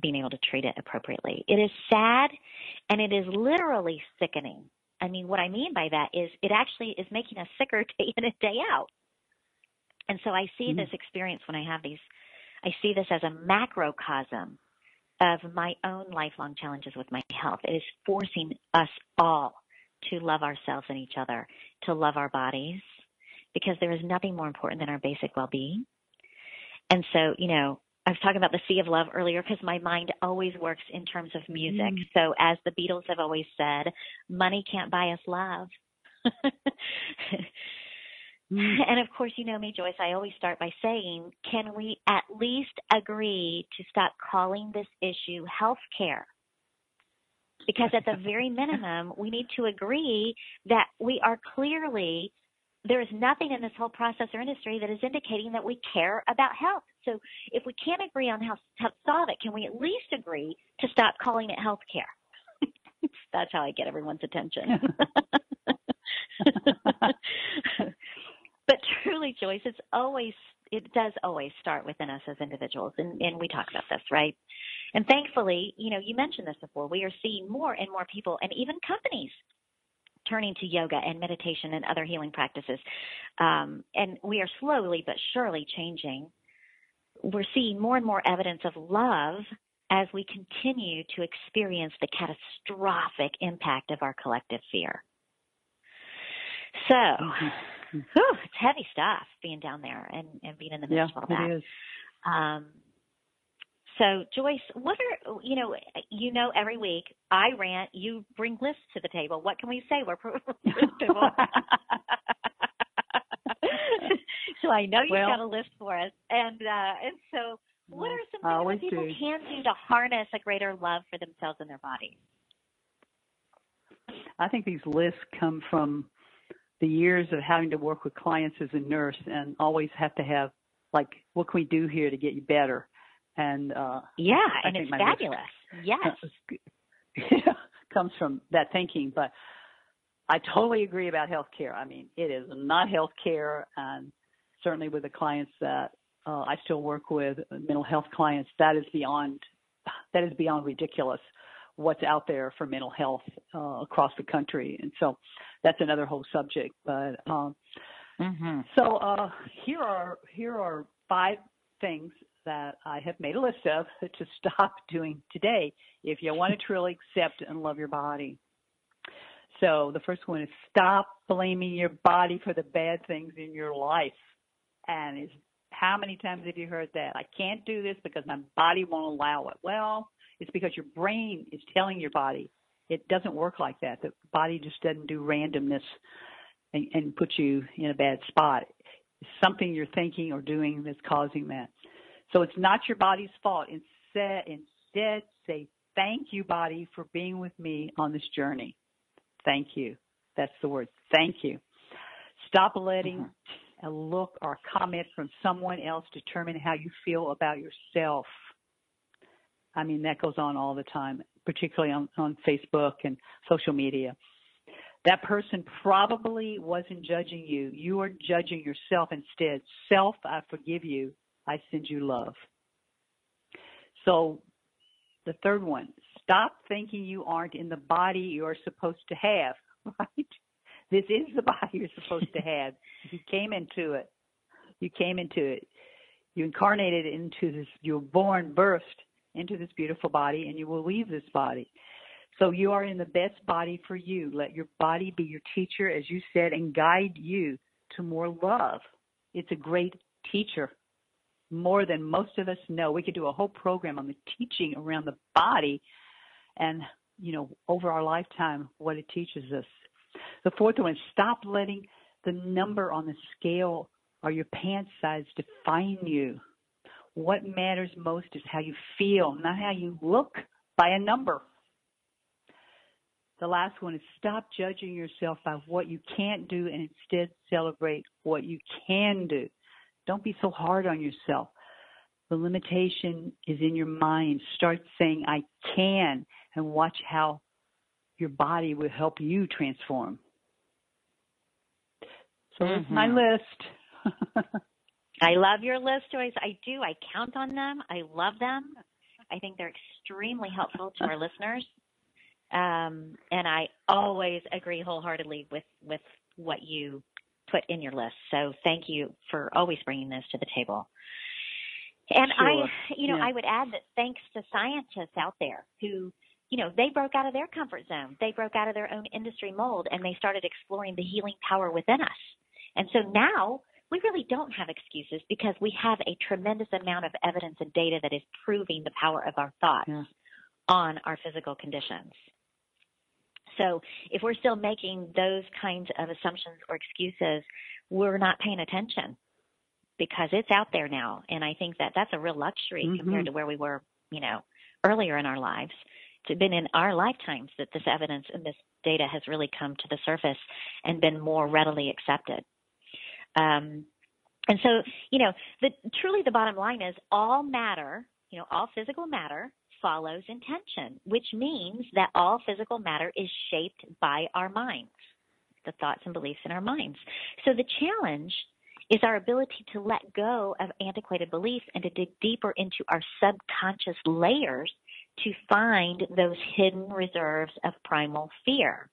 S4: being able to treat it appropriately. It is sad and it is literally sickening. I mean, what I mean by that is it actually is making us sicker day in and day out. And so I see mm-hmm. this experience when I have these, I see this as a macrocosm of my own lifelong challenges with my health. It is forcing us all to love ourselves and each other, to love our bodies, because there is nothing more important than our basic well being. And so, you know, I was talking about the sea of love earlier because my mind always works in terms of music. Mm. So, as the Beatles have always said, money can't buy us love. Mm. And of course, you know me, Joyce. I always start by saying, can we at least agree to stop calling this issue health care? Because at the very minimum, we need to agree that we are clearly, there is nothing in this whole process or industry that is indicating that we care about health. So if we can't agree on how to solve it, can we at least agree to stop calling it health care? That's how I get everyone's attention. But truly, Joyce, it's always it does always start within us as individuals, and, and we talk about this, right? And thankfully, you know, you mentioned this before. We are seeing more and more people, and even companies, turning to yoga and meditation and other healing practices. Um, and we are slowly but surely changing. We're seeing more and more evidence of love as we continue to experience the catastrophic impact of our collective fear. So, mm-hmm. Whew, it's heavy stuff being down there and, and being in the midst
S3: yeah,
S4: of all that.
S3: It is.
S4: Um, so Joyce, what are you know? You know, every week I rant, you bring lists to the table. What can we say? We're so I know you've
S3: well,
S4: got a list for us, and uh, and so what are some things that people
S3: do.
S4: can do to harness a greater love for themselves and their bodies?
S3: I think these lists come from the years of having to work with clients as a nurse and always have to have like what can we do here to get you better and uh
S4: yeah
S3: I
S4: and it's fabulous yes
S3: comes from that thinking but i totally agree about healthcare i mean it is not healthcare and certainly with the clients that uh, i still work with mental health clients that is beyond that is beyond ridiculous what's out there for mental health uh, across the country. And so that's another whole subject. But um,
S4: mm-hmm.
S3: so uh, here are here are five things that I have made a list of to stop doing today if you want to truly accept and love your body. So the first one is stop blaming your body for the bad things in your life. And is how many times have you heard that? I can't do this because my body won't allow it. Well, it's because your brain is telling your body it doesn't work like that. The body just doesn't do randomness and, and put you in a bad spot. It's something you're thinking or doing that's causing that. So it's not your body's fault. Instead, instead say, thank you, body, for being with me on this journey. Thank you. That's the word. Thank you. Stop letting
S4: Mm-hmm.
S3: a look or a comment from someone else determine how you feel about yourself. I mean, that goes on all the time, particularly on, on Facebook and social media. That person probably wasn't judging you. You are judging yourself instead. Self, I forgive you. I send you love. So the third one, stop thinking you aren't in the body you're supposed to have, right? This is the body you're supposed to have. You came into it. You came into it. You incarnated into this, you were born, birthed into this beautiful body, and you will leave this body. So you are in the best body for you. Let your body be your teacher, as you said, and guide you to more love. It's a great teacher, more than most of us know. We could do a whole program on the teaching around the body and, you know, over our lifetime, what it teaches us. The fourth one, stop letting the number on the scale or your pant size define you. What matters most is how you feel, not how you look by a number. The last one is stop judging yourself by what you can't do and instead celebrate what you can do. Don't be so hard on yourself. The limitation is in your mind. Start saying, I can, and watch how your body will help you transform. So that's my list.
S4: I love your list, Joyce. I do. I count on them. I love them. I think they're extremely helpful to our listeners. Um, and I always agree wholeheartedly with, with what you put in your list. So thank you for always bringing this to the table. And
S3: Sure.
S4: I, you know,
S3: Yeah.
S4: I would add that thanks to scientists out there who, you know, they broke out of their comfort zone. They broke out of their own industry mold and they started exploring the healing power within us. And so now we really don't have excuses because we have a tremendous amount of evidence and data that is proving the power of our thoughts on our physical conditions. So if we're still making those kinds of assumptions or excuses, we're not paying attention because it's out there now. And I think that that's a real luxury compared to where we were, you know, earlier in our lives. It's been in our lifetimes that this evidence and this data has really come to the surface and been more readily accepted. Um, and so, you know, the truly the bottom line is all matter, you know, all physical matter follows intention, which means that all physical matter is shaped by our minds, the thoughts and beliefs in our minds. So the challenge is our ability to let go of antiquated beliefs and to dig deeper into our subconscious layers to find those hidden reserves of primal fear.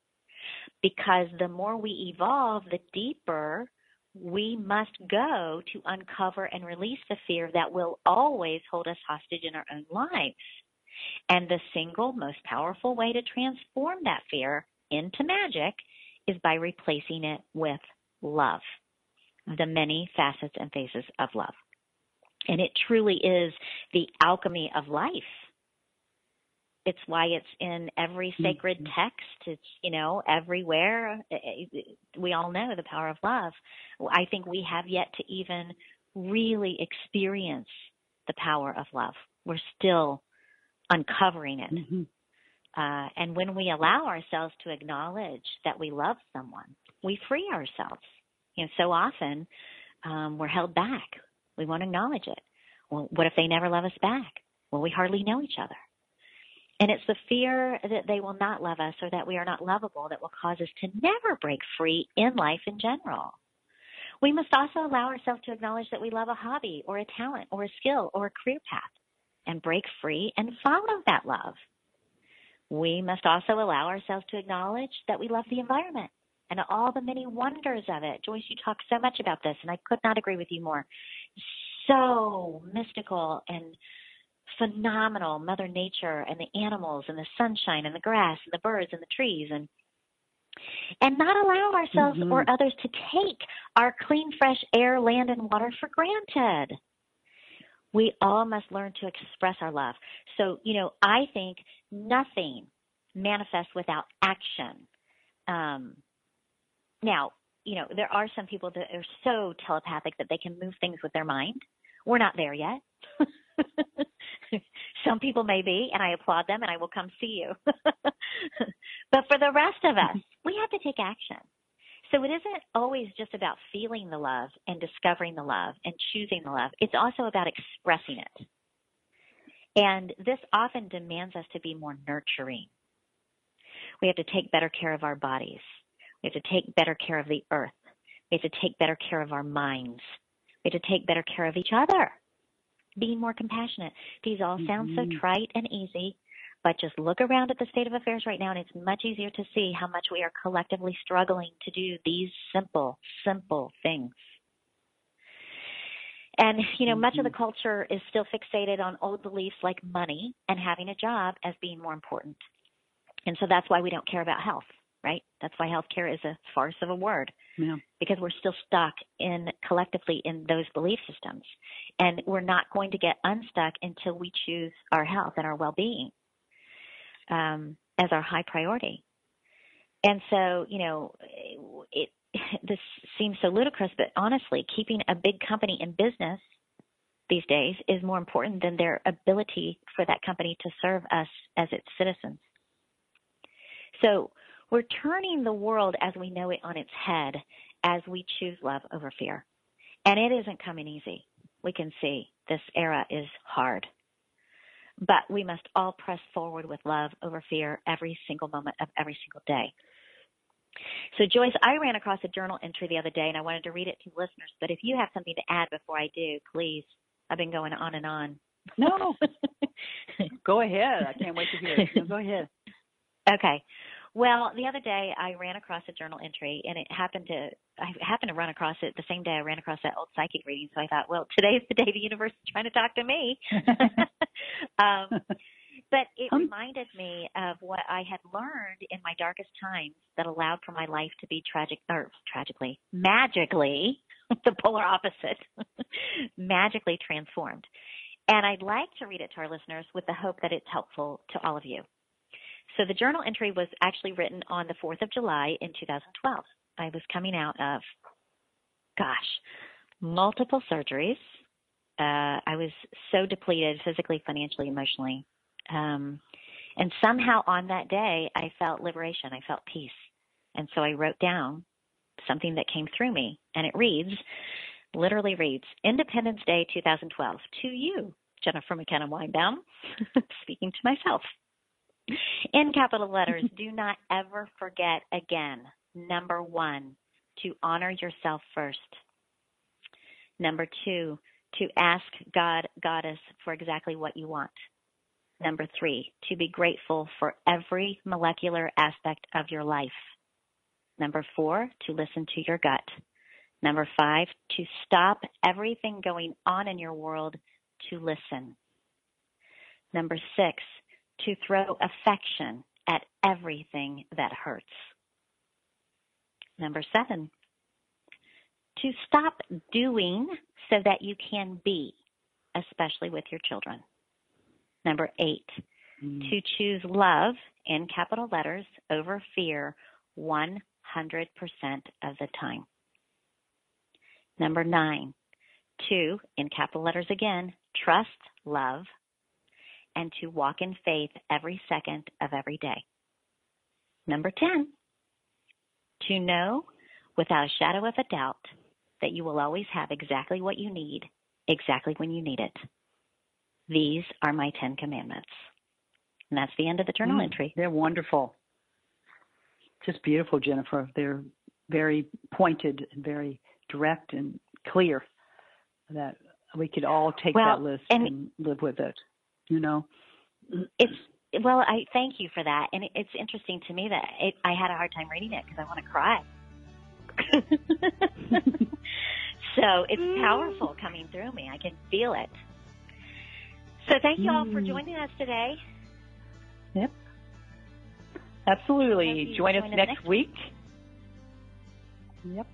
S4: Because the more we evolve, the deeper we must go to uncover and release the fear that will always hold us hostage in our own lives. And the single most powerful way to transform that fear into magic is by replacing it with love, the many facets and faces of love. And it truly is the alchemy of life. It's why it's in every sacred mm-hmm. text. It's, you know, everywhere. Eh, eh, we all know the power of love. I think we have yet to even really experience the power of love. We're still uncovering it. Uh, and when we allow ourselves to acknowledge that we love someone, we free ourselves. You know, so often um, we're held back. We won't acknowledge it. Well, what if they never love us back? Well, we hardly know each other. And it's the fear that they will not love us or that we are not lovable that will cause us to never break free in life in general. We must also allow ourselves to acknowledge that we love a hobby or a talent or a skill or a career path and break free and follow that love. We must also allow ourselves to acknowledge that we love the environment and all the many wonders of it. Joyce, you talk so much about this, and I could not agree with you more. So mystical and phenomenal, Mother Nature and the animals and the sunshine and the grass and the birds and the trees and and not allow ourselves
S3: Mhm.
S4: or others to take our clean, fresh air, land, and water for granted. We all must learn to express our love. So, you know, I think nothing manifests without action. Um, now, you know, there are some people that are so telepathic that they can move things with their mind. We're not there yet. Some people may be, and I applaud them, and I will come see you. but for the rest of us, we have to take action. So it isn't always just about feeling the love and discovering the love and choosing the love. It's also about expressing it. And this often demands us to be more nurturing. We have to take better care of our bodies. We have to take better care of the earth. We have to take better care of our minds. We have to take better care of each other. Being more compassionate. These all sound
S3: Mm-hmm.
S4: so trite and easy, but just look around at the state of affairs right now and it's much easier to see how much we are collectively struggling to do these simple, simple things. And, you know, much of the mm-hmm. culture is still fixated on old beliefs like money and having a job as being more important. And so that's why we don't care about health, right? That's why healthcare is a farce of a word
S3: Yeah.
S4: because we're still stuck in collectively in those belief systems. And we're not going to get unstuck until we choose our health and our well being um, as our high priority. And so, you know, it this seems so ludicrous, but honestly, keeping a big company in business these days is more important than their ability for that company to serve us as its citizens. So we're turning the world as we know it on its head as we choose love over fear. And it isn't coming easy. We can see this era is hard. But we must all press forward with love over fear every single moment of every single day. So, Joyce, I ran across a journal entry the other day and I wanted to read it to listeners. But if you have something to add before I do, please. I've been going on and on.
S3: No. go ahead. I can't wait to hear it. No, go ahead.
S4: Okay. Well, the other day I ran across a journal entry and it happened to I happened to run across it the same day I ran across that old psychic reading. So I thought, well, today's the day the universe is trying to talk to me. um, but it reminded me of what I had learned in my darkest times that allowed for my life to be tragic or tragically, magically, the polar opposite, magically transformed. And I'd like to read it to our listeners with the hope that it's helpful to all of you. So the journal entry was actually written on the 4th of July in 2012. I was coming out of, gosh, multiple surgeries. Uh, I was so depleted physically, financially, emotionally. Um, and somehow on that day, I felt liberation. I felt peace. And so I wrote down something that came through me. And it reads, literally reads, Independence Day 2012 to you, Jennifer McKenna Weinbaum, speaking to myself. In capital letters, do not ever forget again. Number one, to honor yourself first. Number two, to ask God, Goddess, for exactly what you want. Number three, to be grateful for every molecular aspect of your life. Number four, to listen to your gut. Number five, to stop everything going on in your world to listen. Number six, to throw affection at everything that hurts. Number seven, to stop doing so that you can be, especially with your children. Number eight, mm. to choose love in capital letters over fear 100% of the time. Number nine, to, in capital letters again, trust love and to walk in faith every second of every day. Number 10, to know without a shadow of a doubt that you will always have exactly what you need, exactly when you need it. These are my 10 commandments. And that's the end of the journal
S3: Mm,
S4: entry.
S3: They're wonderful. Just beautiful, Jennifer. They're very pointed and very direct and clear that we could all take
S4: Well,
S3: that list
S4: and-
S3: and live with it. You know?
S4: It's well, I thank you for that, and it, it's interesting to me that it, I had a hard time reading it because I want to cry. so it's powerful coming through me. I can feel it. So thank you all for
S3: Mm.
S4: joining us today.
S3: Yep. Absolutely.
S4: Join us
S3: next
S4: next
S3: week. Yep.